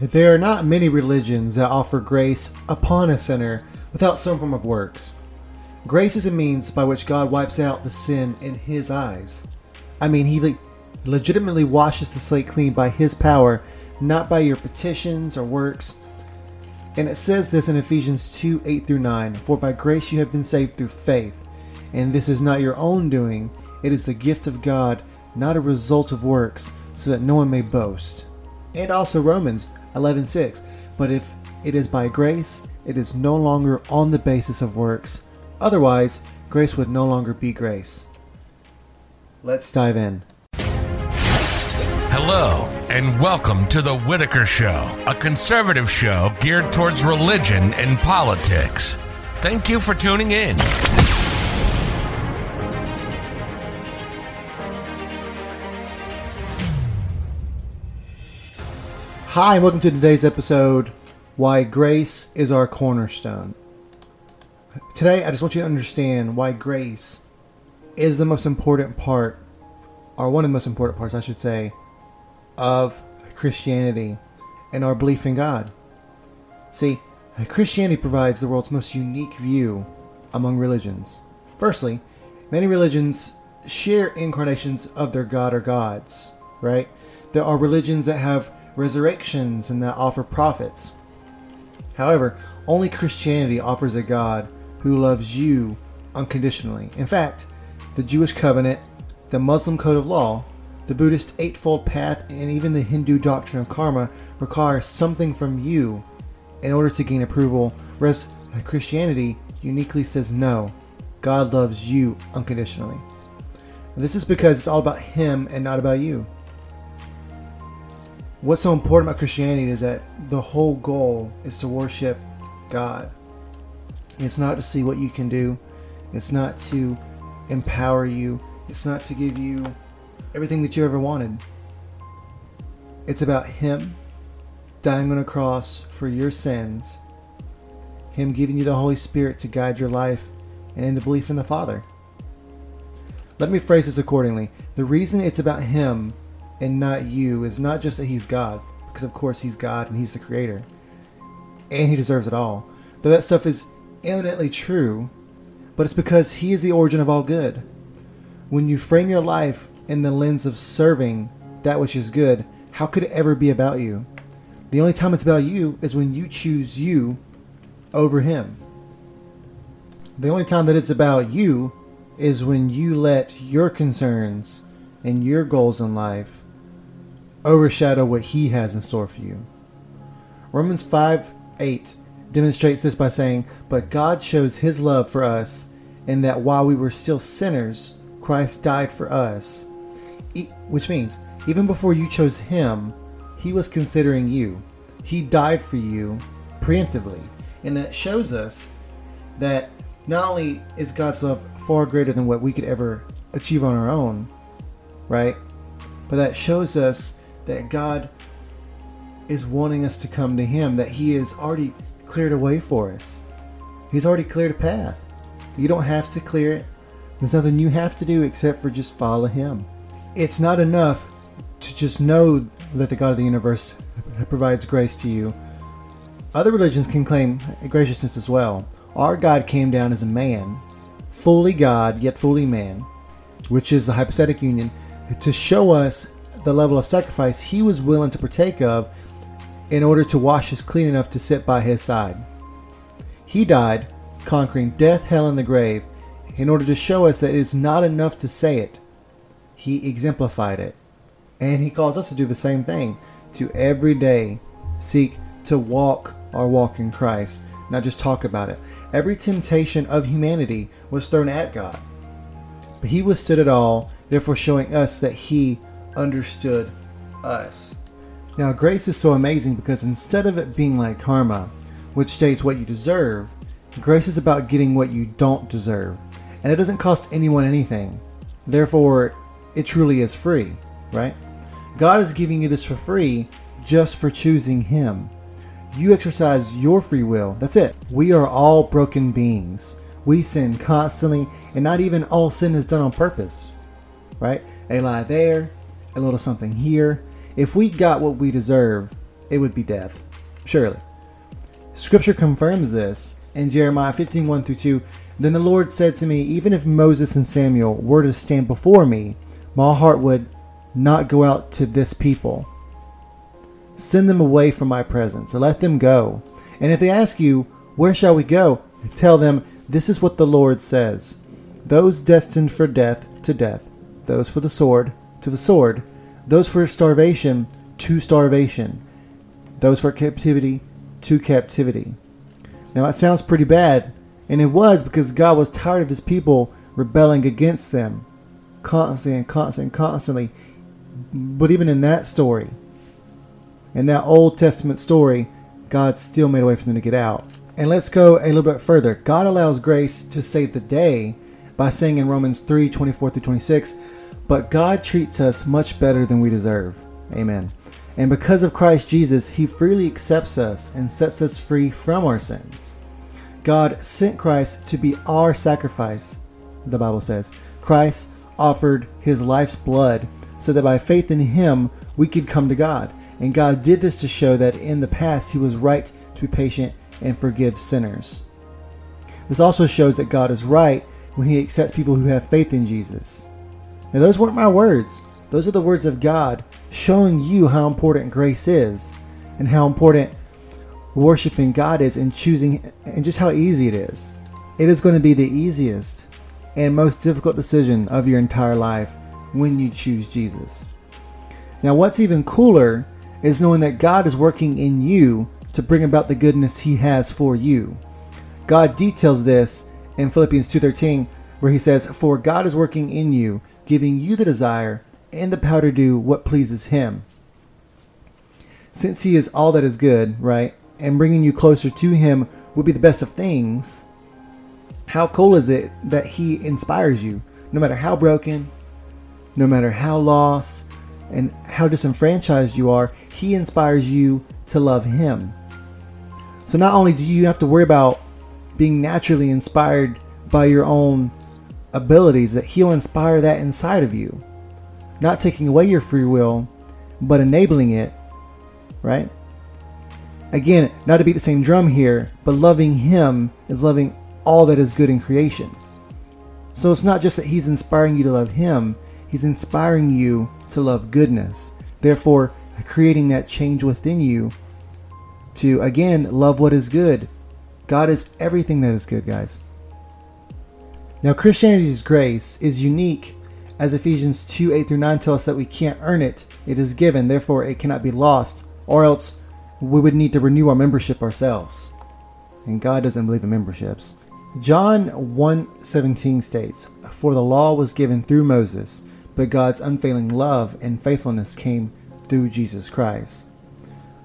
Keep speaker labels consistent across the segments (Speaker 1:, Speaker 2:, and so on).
Speaker 1: There are not many religions that offer grace upon a sinner without some form of works. Grace is a means by which God wipes out the sin in His eyes. I mean, He le- legitimately washes the slate clean by His power, not by your petitions or works. And it says this in Ephesians 2 8 through 9 For by grace you have been saved through faith, and this is not your own doing, it is the gift of God, not a result of works, so that no one may boast. And also Romans 11 6 But if it is by grace, it is no longer on the basis of works. Otherwise, grace would no longer be grace. Let's dive in.
Speaker 2: Hello, and welcome to The Whitaker Show, a conservative show geared towards religion and politics. Thank you for tuning in.
Speaker 1: Hi, and welcome to today's episode Why Grace is Our Cornerstone. Today, I just want you to understand why grace is the most important part, or one of the most important parts, I should say, of Christianity and our belief in God. See, Christianity provides the world's most unique view among religions. Firstly, many religions share incarnations of their god or gods, right? There are religions that have resurrections and that offer prophets. However, only Christianity offers a God who loves you unconditionally. In fact, the Jewish covenant, the Muslim code of law, the Buddhist Eightfold Path, and even the Hindu doctrine of karma require something from you in order to gain approval, whereas Christianity uniquely says no. God loves you unconditionally. This is because it's all about Him and not about you. What's so important about Christianity is that the whole goal is to worship God. It's not to see what you can do, it's not to empower you, it's not to give you everything that you ever wanted. It's about Him dying on a cross for your sins, Him giving you the Holy Spirit to guide your life, and the belief in the Father. Let me phrase this accordingly. The reason it's about Him and not you is not just that He's God, because of course He's God and He's the Creator, and He deserves it all. Though that stuff is eminently true, but it's because He is the origin of all good. When you frame your life in the lens of serving that which is good, how could it ever be about you? The only time it's about you is when you choose you over Him. The only time that it's about you is when you let your concerns and your goals in life overshadow what He has in store for you. Romans 5 8 demonstrates this by saying, But God shows His love for us in that while we were still sinners, Christ died for us. Which means, even before you chose Him, He was considering you. He died for you preemptively. And that shows us that not only is God's love far greater than what we could ever achieve on our own, right? But that shows us that God is wanting us to come to Him, that He has already cleared a way for us. He's already cleared a path. You don't have to clear it. There's nothing you have to do except for just follow Him. It's not enough to just know that the God of the universe provides grace to you. Other religions can claim graciousness as well. Our God came down as a man, fully God, yet fully man, which is the hypostatic union, to show us the level of sacrifice he was willing to partake of in order to wash us clean enough to sit by his side. He died, conquering death, hell, and the grave, in order to show us that it is not enough to say it. He exemplified it. And he calls us to do the same thing, to every day seek to walk our walk in Christ, not just talk about it. Every temptation of humanity was thrown at God. But he withstood it all, therefore showing us that he understood us. Now, grace is so amazing because instead of it being like karma, which states what you deserve, grace is about getting what you don't deserve. And it doesn't cost anyone anything. Therefore, it truly is free, right? God is giving you this for free just for choosing Him. You exercise your free will. That's it. We are all broken beings. We sin constantly, and not even all sin is done on purpose, right? A lie there, a little something here. If we got what we deserve, it would be death. Surely. Scripture confirms this in Jeremiah 15 1 through 2. Then the Lord said to me, Even if Moses and Samuel were to stand before me, my heart would not go out to this people. Send them away from my presence, let them go. And if they ask you, Where shall we go? Tell them, This is what the Lord says Those destined for death, to death, those for the sword, to the sword, those for starvation, to starvation, those for captivity, to captivity. Now that sounds pretty bad, and it was because God was tired of his people rebelling against them constantly and constantly and constantly. But even in that story, in that Old Testament story, God still made a way for them to get out. And let's go a little bit further. God allows grace to save the day by saying in Romans 3 24 through 26, But God treats us much better than we deserve. Amen. And because of Christ Jesus, He freely accepts us and sets us free from our sins. God sent Christ to be our sacrifice, the Bible says. Christ offered His life's blood so that by faith in Him we could come to God. And God did this to show that in the past He was right to be patient and forgive sinners. This also shows that God is right when He accepts people who have faith in Jesus. Now, those weren't my words, those are the words of God showing you how important grace is and how important worshiping God is and choosing and just how easy it is. It is going to be the easiest and most difficult decision of your entire life when you choose Jesus. Now, what's even cooler is knowing that God is working in you to bring about the goodness he has for you. God details this in Philippians 2:13 where he says, "For God is working in you, giving you the desire and the power to do what pleases him." Since he is all that is good, right? And bringing you closer to him would be the best of things. How cool is it that he inspires you no matter how broken, no matter how lost and how disenfranchised you are, he inspires you to love him. So not only do you have to worry about being naturally inspired by your own abilities, that he'll inspire that inside of you. Not taking away your free will, but enabling it, right? Again, not to beat the same drum here, but loving him is loving all that is good in creation. So it's not just that he's inspiring you to love him, he's inspiring you to love goodness. Therefore, creating that change within you to again love what is good. God is everything that is good, guys. Now, Christianity's grace is unique, as Ephesians 2 8 through 9 tell us that we can't earn it. It is given, therefore, it cannot be lost, or else we would need to renew our membership ourselves. And God doesn't believe in memberships. John 1:17 states, "For the law was given through Moses, but God's unfailing love and faithfulness came through Jesus Christ."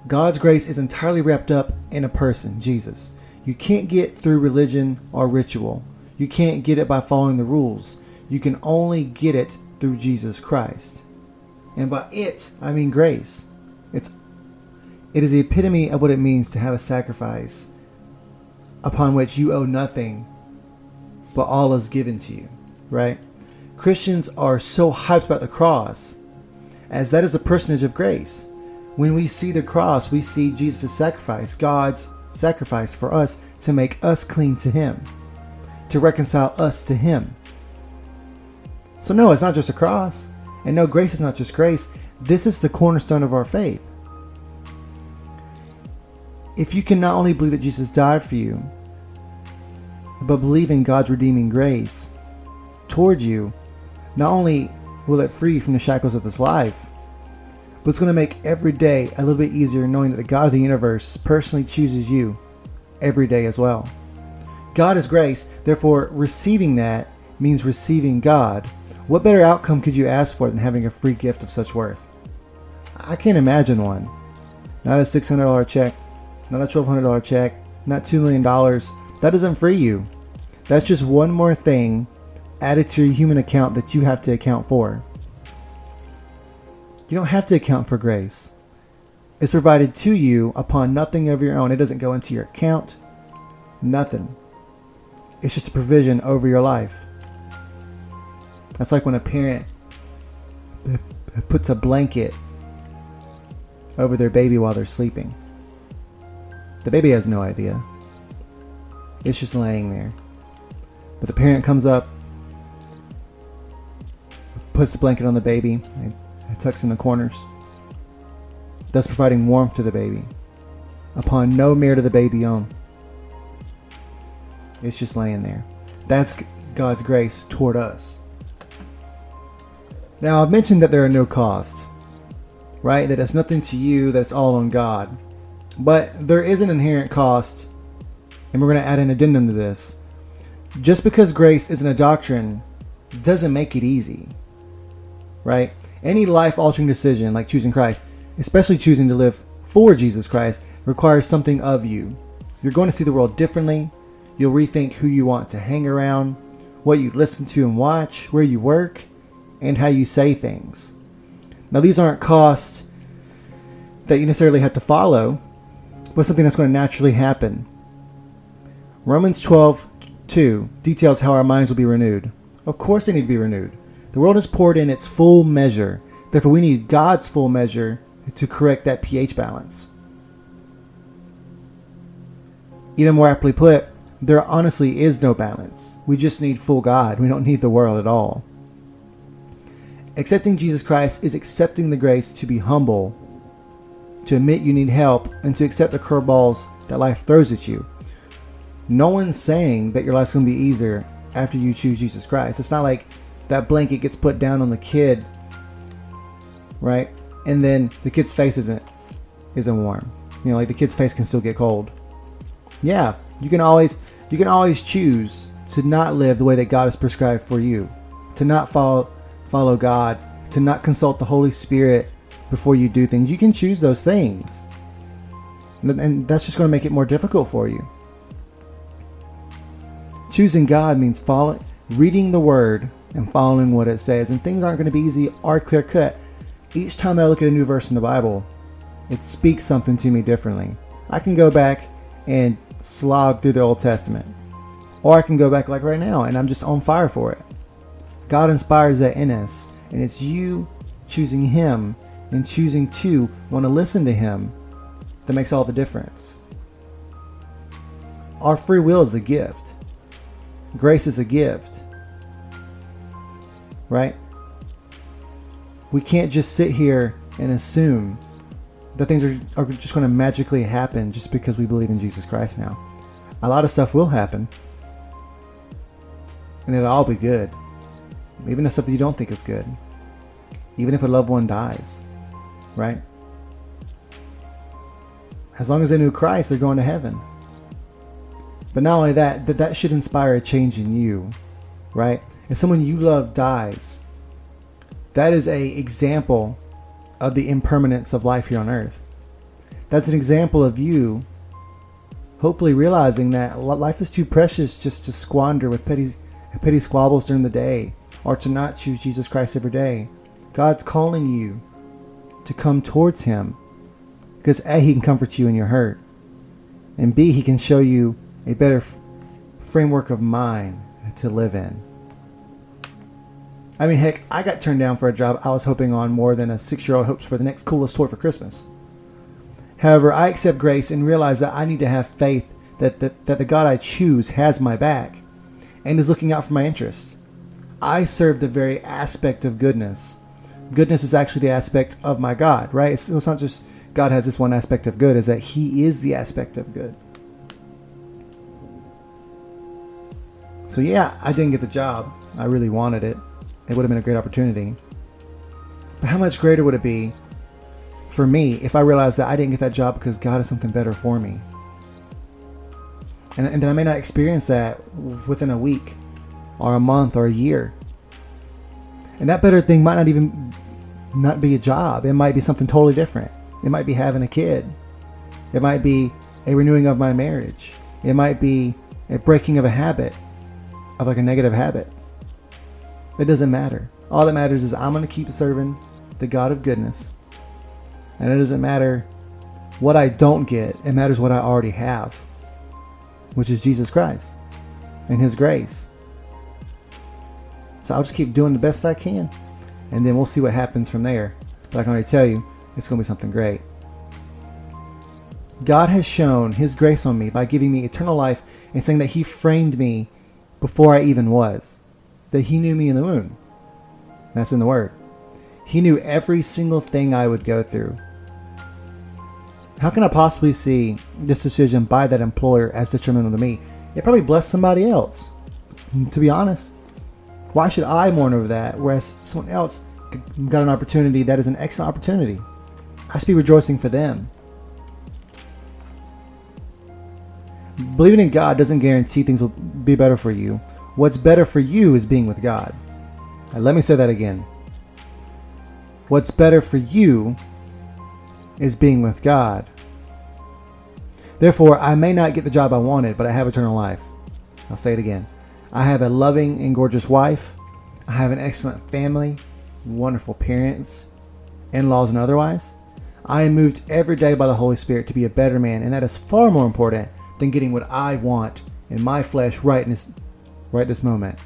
Speaker 1: God's grace is entirely wrapped up in a person, Jesus. You can't get through religion or ritual. You can't get it by following the rules. You can only get it through Jesus Christ. And by it, I mean grace. It's it is the epitome of what it means to have a sacrifice upon which you owe nothing, but all is given to you, right? Christians are so hyped about the cross, as that is a personage of grace. When we see the cross, we see Jesus' sacrifice, God's sacrifice for us to make us clean to Him, to reconcile us to Him. So, no, it's not just a cross. And no, grace is not just grace. This is the cornerstone of our faith. If you can not only believe that Jesus died for you, but believe in God's redeeming grace towards you, not only will it free you from the shackles of this life, but it's going to make every day a little bit easier knowing that the God of the universe personally chooses you every day as well. God is grace, therefore, receiving that means receiving God. What better outcome could you ask for than having a free gift of such worth? I can't imagine one. Not a $600 check, not a $1,200 check, not $2 million. That doesn't free you. That's just one more thing added to your human account that you have to account for. You don't have to account for grace. It's provided to you upon nothing of your own. It doesn't go into your account, nothing. It's just a provision over your life. That's like when a parent puts a blanket over their baby while they're sleeping. The baby has no idea. It's just laying there. But the parent comes up, puts the blanket on the baby, and tucks in the corners, thus providing warmth to the baby, upon no merit of the baby own. It's just laying there. That's God's grace toward us. Now, I've mentioned that there are no costs, right? That it's nothing to you, that it's all on God. But there is an inherent cost, and we're going to add an addendum to this. Just because grace isn't a doctrine doesn't make it easy, right? Any life altering decision, like choosing Christ, especially choosing to live for Jesus Christ, requires something of you. You're going to see the world differently. You'll rethink who you want to hang around, what you listen to and watch, where you work, and how you say things. Now, these aren't costs that you necessarily have to follow, but something that's going to naturally happen. Romans 12 2 details how our minds will be renewed. Of course, they need to be renewed. The world has poured in its full measure. Therefore, we need God's full measure to correct that pH balance. Even more aptly put, there honestly is no balance. We just need full God. We don't need the world at all. Accepting Jesus Christ is accepting the grace to be humble, to admit you need help, and to accept the curveballs that life throws at you. No one's saying that your life's going to be easier after you choose Jesus Christ. It's not like that blanket gets put down on the kid, right? And then the kid's face isn't isn't warm. You know, like the kid's face can still get cold. Yeah, you can always you can always choose to not live the way that God has prescribed for you, to not follow follow God, to not consult the Holy Spirit before you do things. You can choose those things. And that's just going to make it more difficult for you. Choosing God means following, reading the Word and following what it says. And things aren't going to be easy or clear cut. Each time I look at a new verse in the Bible, it speaks something to me differently. I can go back and slog through the Old Testament, or I can go back like right now and I'm just on fire for it. God inspires that in us, and it's you choosing Him and choosing to want to listen to Him that makes all the difference. Our free will is a gift. Grace is a gift right? We can't just sit here and assume that things are, are just going to magically happen just because we believe in Jesus Christ now. A lot of stuff will happen, and it'll all be good. Even the stuff that you don't think is good. Even if a loved one dies, right? As long as they knew Christ, they're going to heaven. But not only that, that that should inspire a change in you, right? If someone you love dies, that is a example of the impermanence of life here on earth. That's an example of you hopefully realizing that life is too precious just to squander with petty petty squabbles during the day or to not choose Jesus Christ every day. God's calling you to come towards him because A he can comfort you in your hurt and B he can show you a better f- framework of mind to live in. I mean, heck, I got turned down for a job I was hoping on more than a six year old hopes for the next coolest toy for Christmas. However, I accept grace and realize that I need to have faith that, that, that the God I choose has my back and is looking out for my interests. I serve the very aspect of goodness. Goodness is actually the aspect of my God, right? It's, it's not just God has this one aspect of good, is that He is the aspect of good. So, yeah, I didn't get the job. I really wanted it it would have been a great opportunity. But how much greater would it be for me if I realized that I didn't get that job because God has something better for me? And, and then I may not experience that within a week or a month or a year. And that better thing might not even not be a job. It might be something totally different. It might be having a kid. It might be a renewing of my marriage. It might be a breaking of a habit, of like a negative habit. It doesn't matter. All that matters is I'm going to keep serving the God of goodness. And it doesn't matter what I don't get, it matters what I already have, which is Jesus Christ and His grace. So I'll just keep doing the best I can, and then we'll see what happens from there. But I can already tell you, it's going to be something great. God has shown His grace on me by giving me eternal life and saying that He framed me before I even was, that He knew me in the womb. That's in the Word. He knew every single thing I would go through. How can I possibly see this decision by that employer as detrimental to me? It probably blessed somebody else, to be honest. Why should I mourn over that, whereas someone else got an opportunity that is an excellent opportunity? I should be rejoicing for them. Believing in God doesn't guarantee things will be better for you. What's better for you is being with God. Now, let me say that again. What's better for you is being with God. Therefore, I may not get the job I wanted, but I have eternal life. I'll say it again. I have a loving and gorgeous wife. I have an excellent family, wonderful parents, in laws, and otherwise. I am moved every day by the Holy Spirit to be a better man, and that is far more important than getting what I want in my flesh right right this moment.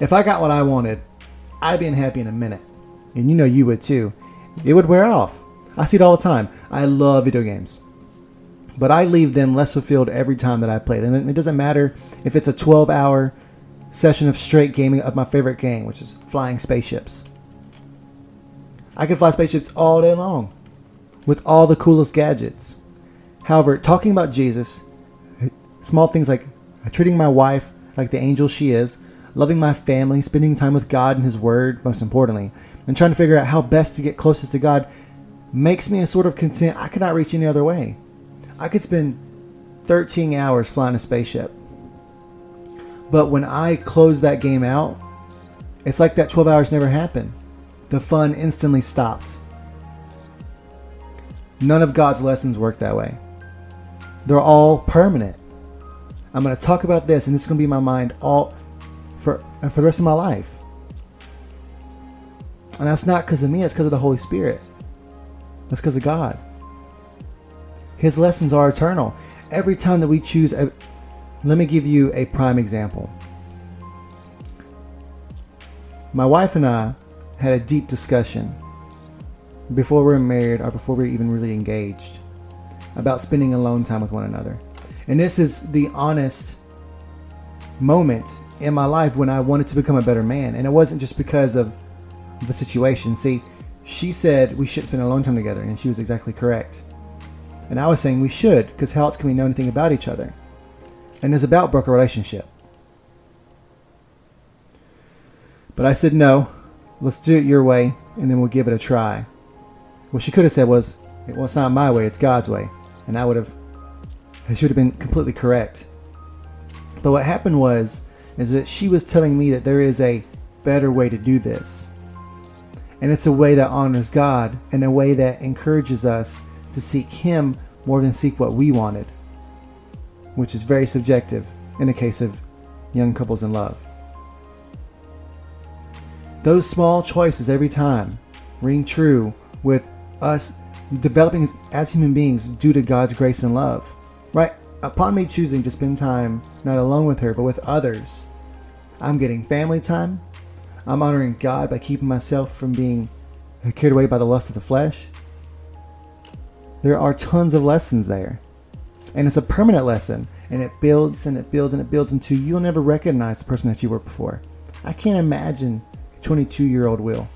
Speaker 1: If I got what I wanted, I'd be unhappy in a minute. And you know you would too. It would wear off. I see it all the time. I love video games. But I leave them less fulfilled every time that I play them. And it doesn't matter if it's a 12 hour session of straight gaming of my favorite game, which is flying spaceships. I can fly spaceships all day long with all the coolest gadgets. However, talking about Jesus, small things like treating my wife like the angel she is, loving my family, spending time with God and His Word, most importantly, and trying to figure out how best to get closest to God makes me a sort of content I could not reach any other way. I could spend 13 hours flying a spaceship. But when I close that game out, it's like that 12 hours never happened. The fun instantly stopped. None of God's lessons work that way. They're all permanent. I'm going to talk about this, and this is going to be my mind all for uh, for the rest of my life. And that's not because of me; it's because of the Holy Spirit. That's because of God. His lessons are eternal. Every time that we choose, a, let me give you a prime example. My wife and I had a deep discussion before we were married or before we were even really engaged about spending alone time with one another. And this is the honest moment in my life when I wanted to become a better man. And it wasn't just because of the situation. See, she said we should spend a long time together, and she was exactly correct. And I was saying we should, because how else can we know anything about each other? And it's about broke a relationship. But I said no, let's do it your way, and then we'll give it a try. What she could have said was, well, it's not my way, it's God's way. And I would have, she would have been completely correct. But what happened was, is that she was telling me that there is a better way to do this. And it's a way that honors God and a way that encourages us to seek Him more than seek what we wanted, which is very subjective in the case of young couples in love. Those small choices every time ring true with us developing as human beings due to God's grace and love. Right? Upon me choosing to spend time not alone with her, but with others, I'm getting family time. I'm honoring God by keeping myself from being carried away by the lust of the flesh. There are tons of lessons there. And it's a permanent lesson. And it builds and it builds and it builds until you'll never recognize the person that you were before. I can't imagine 22 year old Will.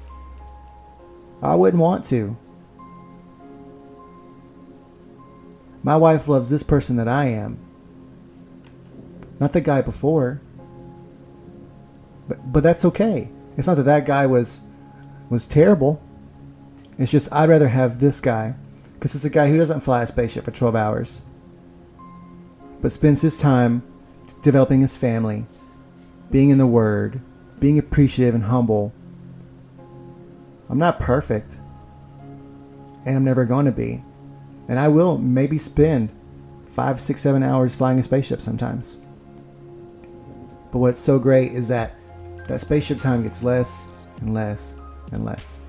Speaker 1: I wouldn't want to. My wife loves this person that I am, not the guy before. But but that's okay. It's not that that guy was was terrible. It's just I'd rather have this guy because it's a guy who doesn't fly a spaceship for 12 hours, but spends his time developing his family, being in the Word, being appreciative and humble. I'm not perfect, and I'm never going to be. And I will maybe spend five, six, seven hours flying a spaceship sometimes. But what's so great is that that spaceship time gets less and less and less.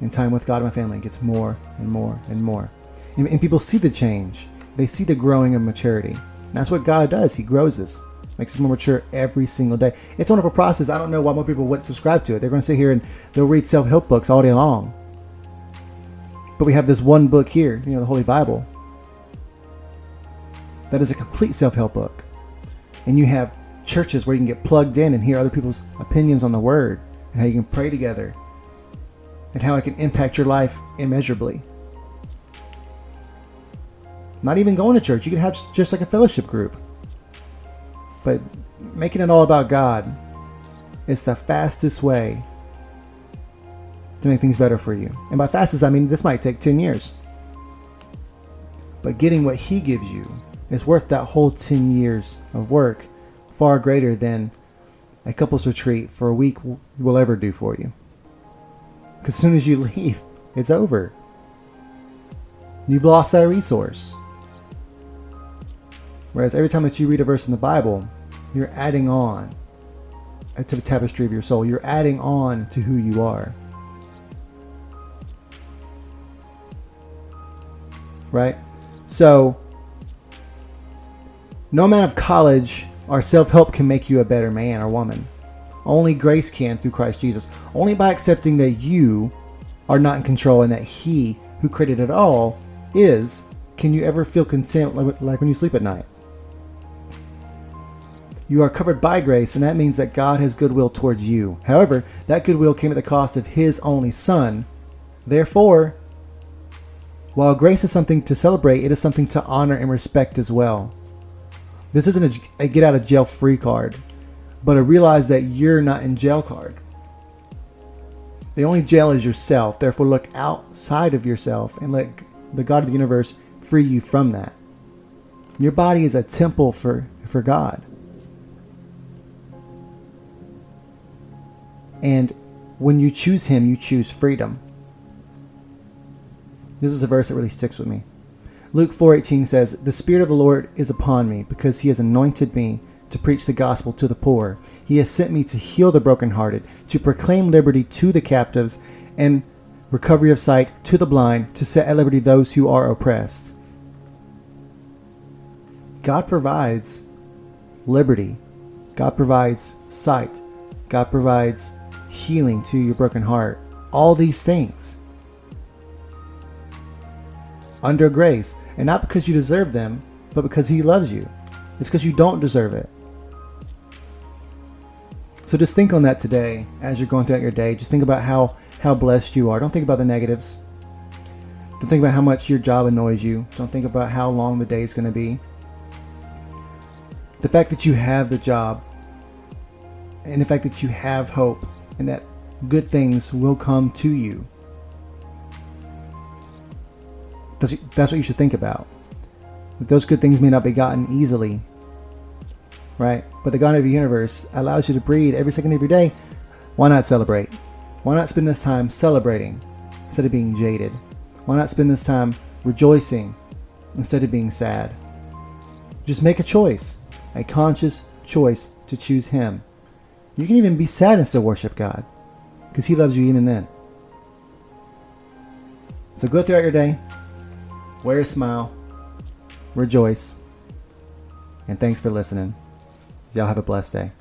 Speaker 1: And time with God and my family gets more and more and more. And, and people see the change. They see the growing of maturity. And that's what God does. He grows us, makes us more mature every single day. It's a wonderful process. I don't know why more people wouldn't subscribe to it. They're going to sit here and they'll read self help books all day long. But we have this one book here, you know, the Holy Bible. that is a complete self help book. And you have churches where you can get plugged in and hear other people's opinions on the word and how you can pray together and how it can impact your life immeasurably. Not even going to church, you can have just like a fellowship group. But making it all about God is the fastest way to make things better for you. And by fastest, I mean this might take 10 years. But getting what He gives you is worth that whole 10 years of work far greater than a couples retreat for a week will ever do for you. Because as soon as you leave, it's over. You've lost that resource. Whereas every time that you read a verse in the Bible, you're adding on to the tapestry of your soul. You're adding on to who you are. Right? So, no amount of college or self help can make you a better man or woman. Only grace can through Christ Jesus. Only by accepting that you are not in control and that He, who created it all, is, can you ever feel content like when you sleep at night. You are covered by grace, and that means that God has goodwill towards you. However, that goodwill came at the cost of His only Son. Therefore, while grace is something to celebrate, it is something to honor and respect as well. This isn't a, a get out of jail free card, but a realize that you're not in jail card. The only jail is yourself. Therefore, look outside of yourself and let the God of the universe free you from that. Your body is a temple for, for God. And when you choose Him, you choose freedom. This is a verse that really sticks with me. Luke 4:18 says, "The spirit of the Lord is upon me because he has anointed me to preach the gospel to the poor. He has sent me to heal the brokenhearted, to proclaim liberty to the captives and recovery of sight to the blind, to set at liberty those who are oppressed." God provides liberty. God provides sight. God provides healing to your broken heart. All these things under grace and not because you deserve them, but because He loves you. It's because you don't deserve it. So just think on that today as you're going throughout your day. Just think about how, how blessed you are. Don't think about the negatives. Don't think about how much your job annoys you. Don't think about how long the day is going to be. The fact that you have the job and the fact that you have hope and that good things will come to you that's, that's what you should think about. Those good things may not be gotten easily, right? But the God of the universe allows you to breathe every second of your day. Why not celebrate? Why not spend this time celebrating instead of being jaded? Why not spend this time rejoicing instead of being sad? Just make a choice, a conscious choice to choose Him. You can even be sad and still worship God because He loves you even then. So go throughout your day, wear a smile, rejoice, and thanks for listening. Y'all have a blessed day.